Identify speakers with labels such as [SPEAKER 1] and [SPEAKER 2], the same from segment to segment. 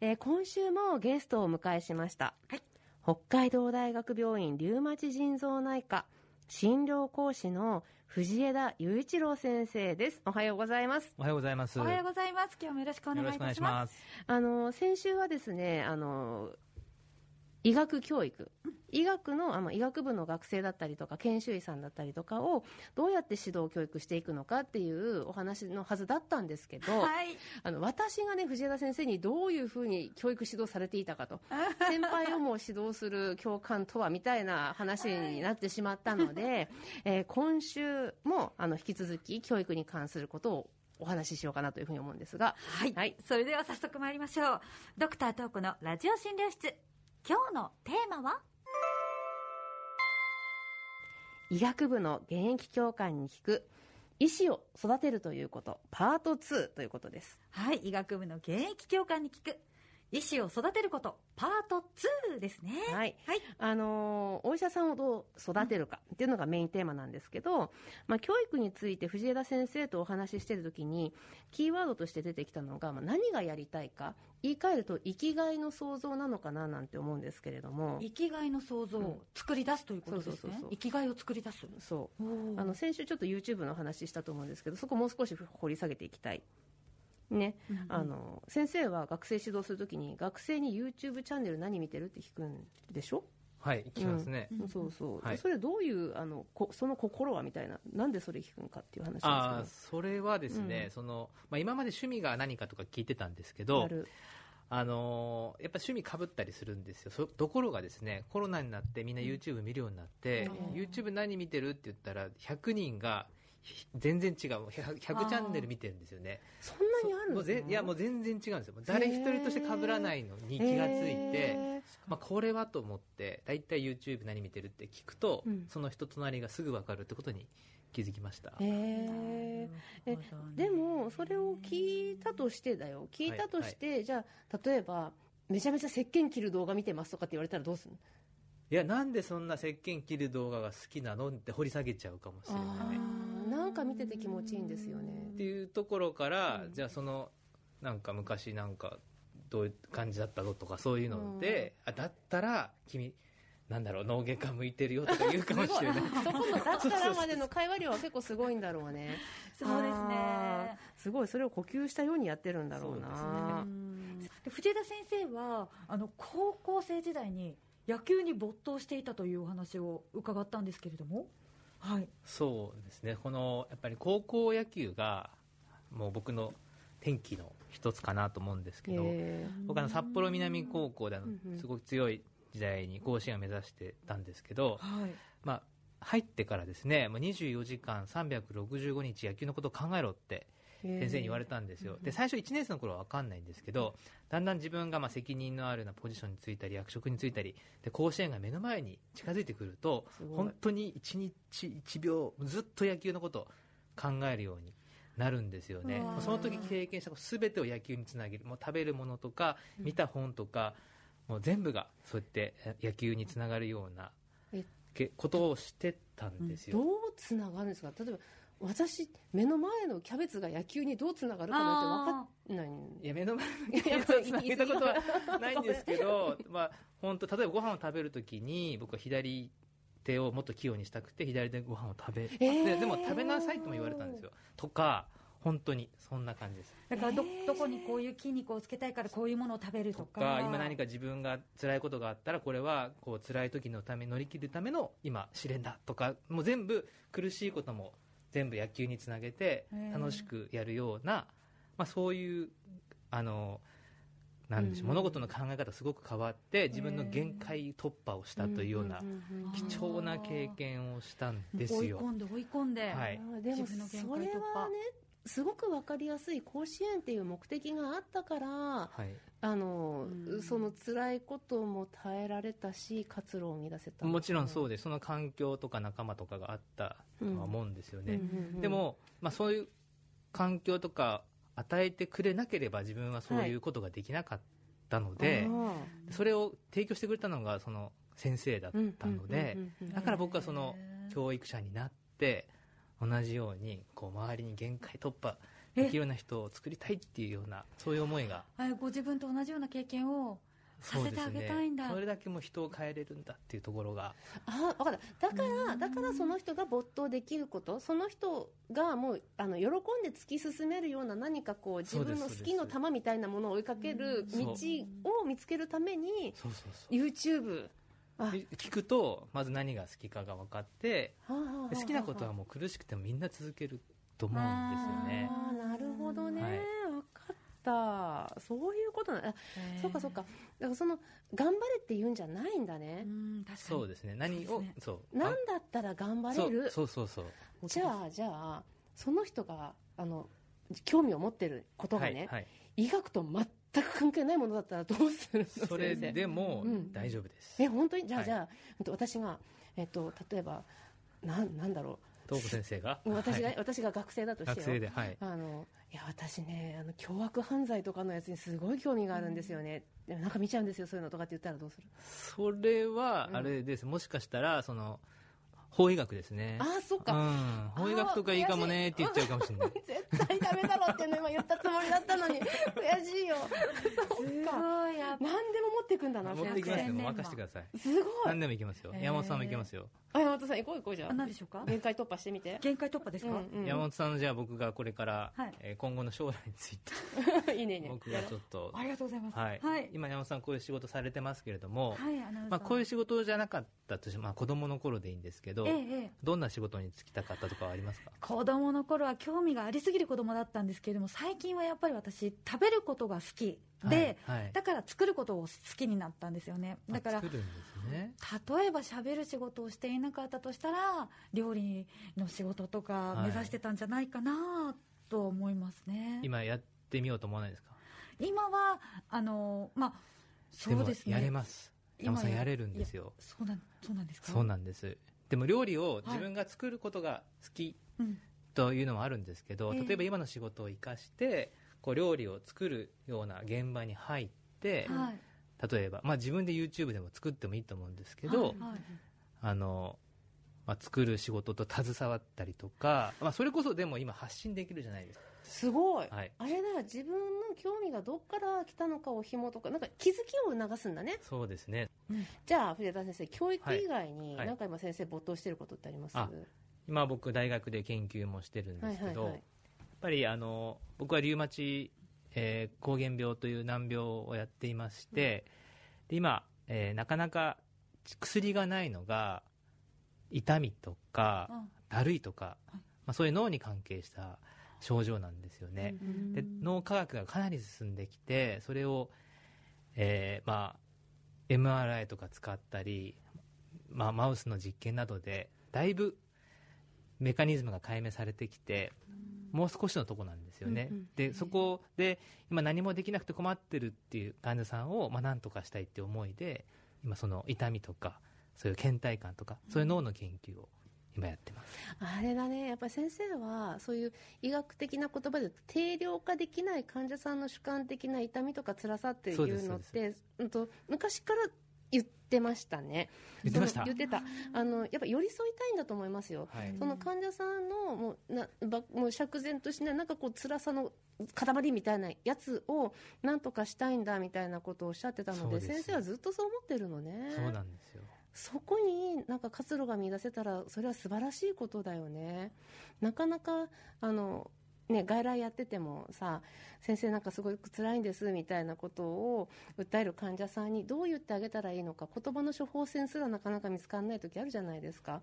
[SPEAKER 1] えー今週もゲストをお迎えしました。
[SPEAKER 2] はい
[SPEAKER 1] 北海道大学病院リウマチ腎臓内科診療講師の藤枝雄一郎先生です。おはようございます。
[SPEAKER 3] おはようございます。
[SPEAKER 2] おはようございます。今日もよろしくお願いいたします。
[SPEAKER 3] す。
[SPEAKER 1] あの先週はですね、あの医学教育、医学のあの医学部の学生だったりとか研修医さんだったりとかをどうやって指導教育していくのかっていうお話のはずだったんですけど、
[SPEAKER 2] はい。
[SPEAKER 1] あの私がね藤枝先生にどういうふうに教育指導されていたかと先輩をも指導する教官とはみたいな話になってしまったので、えー今週もあの引き続き教育に関することをお話ししようかなというふうに思うんですが、
[SPEAKER 2] はい。
[SPEAKER 1] はい
[SPEAKER 2] それでは早速参りましょう。ドクタートークのラジオ診療室。今日のテーマは？
[SPEAKER 1] 医学部の現役教官に聞く医師を育てるということパート2ということです。
[SPEAKER 2] はい。医学部の現役教官に聞く。医師を育てること、パート2ですね。
[SPEAKER 1] はい
[SPEAKER 2] はい。
[SPEAKER 1] あのーお医者さんをどう育てるかっていうのがメインテーマなんですけど、まあ、教育について藤枝先生とお話ししてる時にキーワードとして出てきたのが、まあ、何がやりたいか言い換えると生きがいの創造なのかななんて思うんですけれども
[SPEAKER 2] 生きがいの創造を作り出すということですね
[SPEAKER 1] そうそうそうそう。
[SPEAKER 2] 生きがいを作り出す。
[SPEAKER 1] そうあの先週ちょっと YouTube の話したと思うんですけどそこもう少し掘り下げていきたい。ね、
[SPEAKER 2] うんうん。
[SPEAKER 1] あの先生は学生指導するときに学生に YouTube チャンネル何見てるって聞くんでしょ？
[SPEAKER 3] はい、聞きますね。
[SPEAKER 2] うん。
[SPEAKER 1] そうそう、
[SPEAKER 3] はい。
[SPEAKER 1] それどういうあのこその心はみたいななんでそれ聞くんかっていう話です
[SPEAKER 3] それはですね、
[SPEAKER 1] うん。
[SPEAKER 3] その、まあ、今まで趣味が何かとか聞いてたんですけ
[SPEAKER 1] けど
[SPEAKER 3] ど、あのーやっぱ趣味かぶったりするんですよ。そところがですね、コロナになってみんな YouTube 見るようになって、
[SPEAKER 2] うん。
[SPEAKER 3] YouTube 何見てるって言ったら、100人がひ全然違う、100, 100チャンネル見てるんですよね。
[SPEAKER 1] そんなにあるの？
[SPEAKER 3] もうぜいや、もう全然違うんですよ。もう誰一人として被らないのに気がついて、
[SPEAKER 1] へ
[SPEAKER 3] まあ、これはと思って大体 YouTube 何見てるって聞くと、
[SPEAKER 1] うん。
[SPEAKER 3] その人となりがすぐ分かるってことに気づきました、
[SPEAKER 1] ーへー。えでもそれを聞いたとしてだよ。聞いたとして、じゃあ例えばめちゃめちゃ石鹸切る動画見てますとかって言われたらどうするの？
[SPEAKER 3] いやなんでそんな石鹸切る動画が好きなのって掘り下げちゃうかもしれない
[SPEAKER 1] なんか見てて気持ちいいんですよね。
[SPEAKER 3] っていうところから、
[SPEAKER 1] うん
[SPEAKER 3] じゃあそのなんか昔なんかどういう感じだったのとかそういうので、あだったら君なんだろう脳外科向いてるよとか言うかもしれない。
[SPEAKER 1] そこのだったらまでの会話量は結構すごいんだろうね。
[SPEAKER 2] そうです
[SPEAKER 1] あ
[SPEAKER 2] ね。
[SPEAKER 1] ー。すごい。それを呼吸したようにやってるんだろう
[SPEAKER 3] そう
[SPEAKER 1] な
[SPEAKER 2] で藤枝先生はあの高校生時代に野球に没頭していたというお話を伺ったんですけれども、はい、
[SPEAKER 3] そうですね。このやっぱり高校野球がもう僕の転機の一つかなと思うんですけど、
[SPEAKER 1] へ
[SPEAKER 3] 僕あの札幌南高校であのすごく強い時代に甲子園を目指してたんですけど、
[SPEAKER 2] はい、
[SPEAKER 3] まあ、入ってからですねもう24時間365日野球のことを考えろって
[SPEAKER 1] ー
[SPEAKER 3] 先生に言われたんですよ、で最初1年生の頃は分かんないんですけどだんだん自分がまあ責任のあるようなポジションについたり役職に就いたりで甲子園が目の前に近づいてくると本当に1日1秒ずっと野球のことを考えるようになるんですよね。その時経験したこと全てを野球につなげる。もう食べるものとか見た本とか、もう全部がそうやってえ野球につながるようなことをしてたんですよ、
[SPEAKER 1] どうつながるんですか？例えば私目の前のキャベツが野球にどうつながるかなんて分かんないん
[SPEAKER 3] いや目の前のキャベツをつなげたことはないんですけど、まあ、本当例えばご飯を食べるときに僕は左手をもっと器用にしたくて左手でご飯を食べ、
[SPEAKER 1] ー。
[SPEAKER 3] ででも食べなさいとも言われたんですよ。とか本当にそんな感じです。
[SPEAKER 2] だからどどこにこういう筋肉をつけたいからこういうものを食べるとか
[SPEAKER 3] 今何か自分が辛いことがあったらこれはこう辛い時のため乗り切るための今試練だとかもう全部苦しいことも全部野球につなげて楽しくやるような、まあ、そういうあのなんでしょう
[SPEAKER 1] うん
[SPEAKER 3] 物事の考え方すごく変わって自分の限界突破をしたというような貴重な経験をしたんですよ。
[SPEAKER 2] 追い込んで追い込んで、
[SPEAKER 3] はい。
[SPEAKER 1] でもそれはねすごく分かりやすい甲子園っていう目的があったから
[SPEAKER 3] はい、
[SPEAKER 1] あの、
[SPEAKER 2] うん。
[SPEAKER 1] その辛いことも耐えられたし活路を生み出せた。
[SPEAKER 3] もちろんそう
[SPEAKER 1] で
[SPEAKER 3] です。その環境とか仲間とかがあったとは思うんですよね。
[SPEAKER 1] す
[SPEAKER 3] でも、まあ、そういう環境とか与えてくれなければ自分はそういうことができなかったので、それを提供してくれたのがその先生だったので、だから僕はその教育者になって同じようにこう周りに限界突破できるような人を作りたいっていうようなそういう思いが。
[SPEAKER 2] ご自分と同じような経験をさせてあげたいんだ。
[SPEAKER 3] そ,、ね、それだけも人を変えれるんだっていうところが。
[SPEAKER 1] あ分かった。だからだからその人が没頭できることその人がもうあの喜んで突き進めるような何かこう自分の好きの玉みたいなものを追いかける道を見つけるために YouTube
[SPEAKER 3] 聞くとまず何が好きかが分かって好きなことはもう苦しくてもみんな続けると思うんですよね。
[SPEAKER 1] なるほどね、はい、分かった。そういうことなそうかそうか。だからその頑張れって言うんじゃないんだね。
[SPEAKER 3] そうですね。何を
[SPEAKER 1] そう、何だったら頑張れる。
[SPEAKER 3] そう。そうそう
[SPEAKER 1] じゃあじゃあその人があの興味を持ってることがね、はいはい、医学と全く関係ないものだったらどうする
[SPEAKER 3] の？それでも大丈夫です、
[SPEAKER 1] うん、え本当に？じゃあ、はい、じゃあ私が、えっと、例えばなんなんだろう
[SPEAKER 3] 東子先生が？
[SPEAKER 1] 私が、はい、私が学生だとして
[SPEAKER 3] 学生で、はい、
[SPEAKER 1] あのいや私ねあの凶悪犯罪とかのやつにすごい興味があるんですよね、うん、なんか見ちゃうんですよそういうのとかって言ったらどうする？
[SPEAKER 3] それはあれです、うん、もしかしたらその法医学ですね。
[SPEAKER 1] あそっか、う
[SPEAKER 3] ん。法医学とかいいかもねって言っちゃうかもしれない。
[SPEAKER 1] 絶対ダメだろってね、今言ったつもりだったのに、悔しいよ。そっか。何でも持っていくんだな、
[SPEAKER 3] 持っていきますよ。任せてください。
[SPEAKER 1] すごい。
[SPEAKER 3] 何でもいきますよ。山本さんもいきますよ。
[SPEAKER 1] あ、山本さん行こう行こうじゃあ。
[SPEAKER 2] 何でしょうか？
[SPEAKER 1] 限界突破してみて。
[SPEAKER 2] 限界突破ですか、
[SPEAKER 3] 山本さんのじゃあ僕がこれから、え今後の将来につい
[SPEAKER 1] て。いいねいいね。
[SPEAKER 3] 僕がちょっと。
[SPEAKER 2] ありがとうございます。
[SPEAKER 3] はい。今山本さんこういう仕事されてますけれども、はい、まあこういう仕事じゃなかったとして、まあ子供の頃でいいんですけど、どんな仕事に就きたかったとかはありますか？
[SPEAKER 2] 子供の頃は興味がありすぎる子供だったんですけれども最近はやっぱり私食べることが好きで、はいはい、だから作ることを好きになったんですよね。だから、ね、例えばしゃべる仕事をしていなかったとしたら料理の仕事とか目指してたんじゃないかなと思いますね、
[SPEAKER 3] はい、今やってみようと思わないですか？
[SPEAKER 2] 今はあのまあそうですね。
[SPEAKER 3] やれます。山さんやれるんですよ。
[SPEAKER 2] そうなんそうなんですか？
[SPEAKER 3] そうなんですでも料理を自分が作ることが好きというのもあるんですけど、例えば今の仕事を生かしてこう料理を作るような現場に入って、例えば、まあ、自分で YouTube でも作ってもいいと思うんですけど、あのまあ、作る仕事と携わったりとか、まあ、それこそでも今発信できるじゃないですか。
[SPEAKER 1] すごい、はい、あれだ自分の興味がどっから来たのかを紐とかなんか気づきを促すんだね。
[SPEAKER 3] そうですね、
[SPEAKER 1] うん、じゃあ藤田先生教育以外に何か今先生没頭してることってあります、はい、
[SPEAKER 3] 今僕大学で研究もしてるんですけど、やっぱりあの僕はリウマチ、えー、膠原病という難病をやっていまして、うん、で今、えー、なかなか薬がないのが痛みとか、だるいとか、まあ、そういう脳に関係した症状なんですよね。で脳科学がかなり進んできてそれを、えー、まあ MRI とか使ったり、まあ、マウスの実験などでだいぶメカニズムが解明されてきてもう少しのとこなんですよね、でそこで今何もできなくて困ってるっていう患者さんを、まあ、何とかしたいっていう思いで今その痛みとかそういう倦怠感とかそういう脳の研究を今やってます
[SPEAKER 1] あれだねやっぱり先生はそういう医学的な言葉で定量化できない患者さんの主観的な痛みとか辛さっていうのってうんと昔から言ってましたね。
[SPEAKER 3] 言ってました？
[SPEAKER 1] 言ってた。あの、やっぱ寄り添いたいんだと思いますよ。はい、その患者さんの、もう、な、ば、もう釈然としない、なんかこう、辛さの塊みたいなやつを、なんとかしたいんだ、みたいなことをおっしゃってたので、で先生はずっとそう思ってるのね。
[SPEAKER 3] そうなんですよ。
[SPEAKER 1] そこになんか活路が見出せたらそれは素晴らしいことだよね。なかなかあのね、外来やっててもさ先生なんかすごく辛いんですみたいなことを訴える患者さんにどう言ってあげたらいいのか言葉の処方箋すらなかなか見つからない時あるじゃないですか。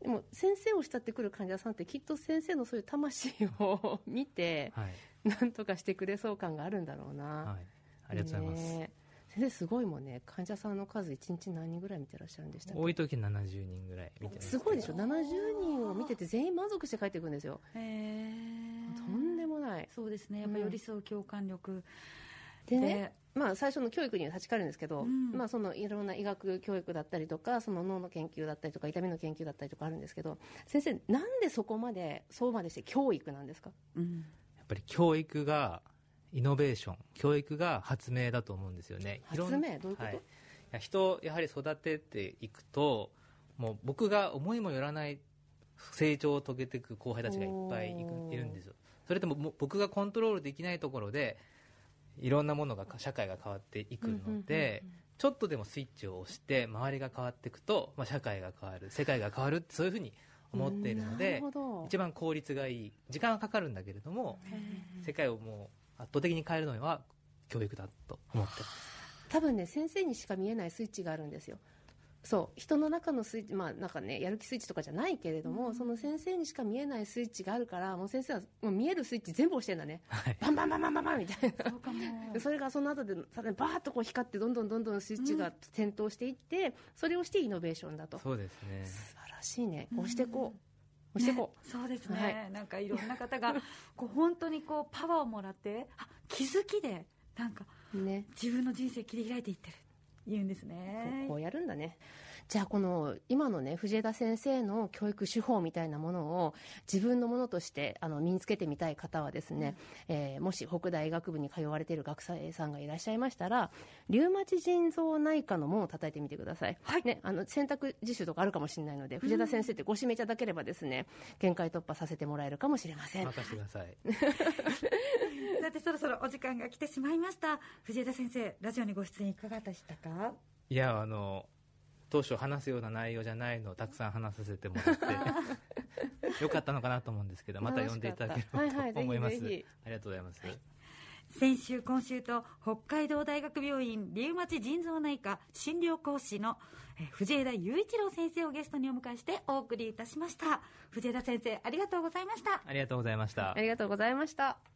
[SPEAKER 1] でも先生を慕ってくる患者さんってきっと先生のそういう魂を見て、はい、なんとかしてくれそう感があるんだろうな、はい、
[SPEAKER 3] ありがとうございます、
[SPEAKER 1] ね先生すごいもんね。患者さんの数1日何人ぐらい見てらっしゃるんでした
[SPEAKER 3] 多い時70人ぐらい見て
[SPEAKER 1] す。ごいでしょ？70人を見てて全員満足して帰っていくんですよ。へえとんでもない。
[SPEAKER 2] そうですね。やっぱ寄り添う共感力、
[SPEAKER 1] でねまあ、最初の教育には立ち返るんですけど、うん、まあ、そのいろんな医学教育だったりとかその脳の研究だったりとか痛みの研究だったりとかあるんですけど先生なんでそこまでそうまでして教育なんですか、
[SPEAKER 3] うん、やっぱり教育がイノベーション教育が発明だと思うんですよね。
[SPEAKER 1] 発明？どういうこと、はい、
[SPEAKER 3] 人をやはり育てていくともう僕が思いもよらない成長を遂げていく後輩たちがいっぱいいるんですよ。それでも僕がコントロールできないところでいろんなものが社会が変わっていくので、ちょっとでもスイッチを押して周りが変わっていくと、まあ、社会が変わる世界が変わるってそういうふうに思っているので一番効率がいい時間はかかるんだけれども世界をもう圧倒的に変えるのは教育だと思ってます
[SPEAKER 1] 多分ね先生にしか見えないスイッチがあるんですよ。そう人の中のスイッチ、まあなんかね、やる気スイッチとかじゃないけれども、うん、その先生にしか見えないスイッチがあるからもう先生はもう見えるスイッチ全部押してんだね、はい、バンバンバンバンバンバンみたいな。それがその後でさらにバーッとこう光ってどんどんどんどんスイッチが点灯していって、うん、それをしてイノベーションだと。
[SPEAKER 3] そうですね。
[SPEAKER 1] 素晴らしいね。押していこう、押していこ。
[SPEAKER 2] う、ね、そうですね、はい、なんかいろんな方が こう本当にこうパワーをもらってあ気づきでなんか、ね、自分の人生切り開いていってる言うんですね。
[SPEAKER 1] こうやるんだねじゃあこの今のね藤枝先生の教育手法みたいなものを自分のものとしてあの身につけてみたい方はですね、うん、えー、もし北大医学部に通われている学生さんがいらっしゃいましたらリュウマチ腎臓内科の門を叩いてみてください、はい、ね、あの選択実習とかあるかもしれないので藤枝先生ってご指名いただければですね限界突破させてもらえるかもしれません。
[SPEAKER 3] 任せてください。
[SPEAKER 2] さてそろそろお時間が来てしまいました。藤枝先生ラジオにご出演いかがでしたか？
[SPEAKER 3] いやあの当初話すような内容じゃないのをたくさん話させてもらって よかったのかなと思うんですけどまた呼んでいただければと思います、はいはい、ありがとうございます、はい、
[SPEAKER 2] 先週今週と北海道大学病院リウマチ腎臓内科診療講師の藤枝雄一郎先生をゲストにお迎えしてお送りいたしました。藤枝先生ありがとうございました。
[SPEAKER 3] ありがとうございました。
[SPEAKER 1] ありがとうございました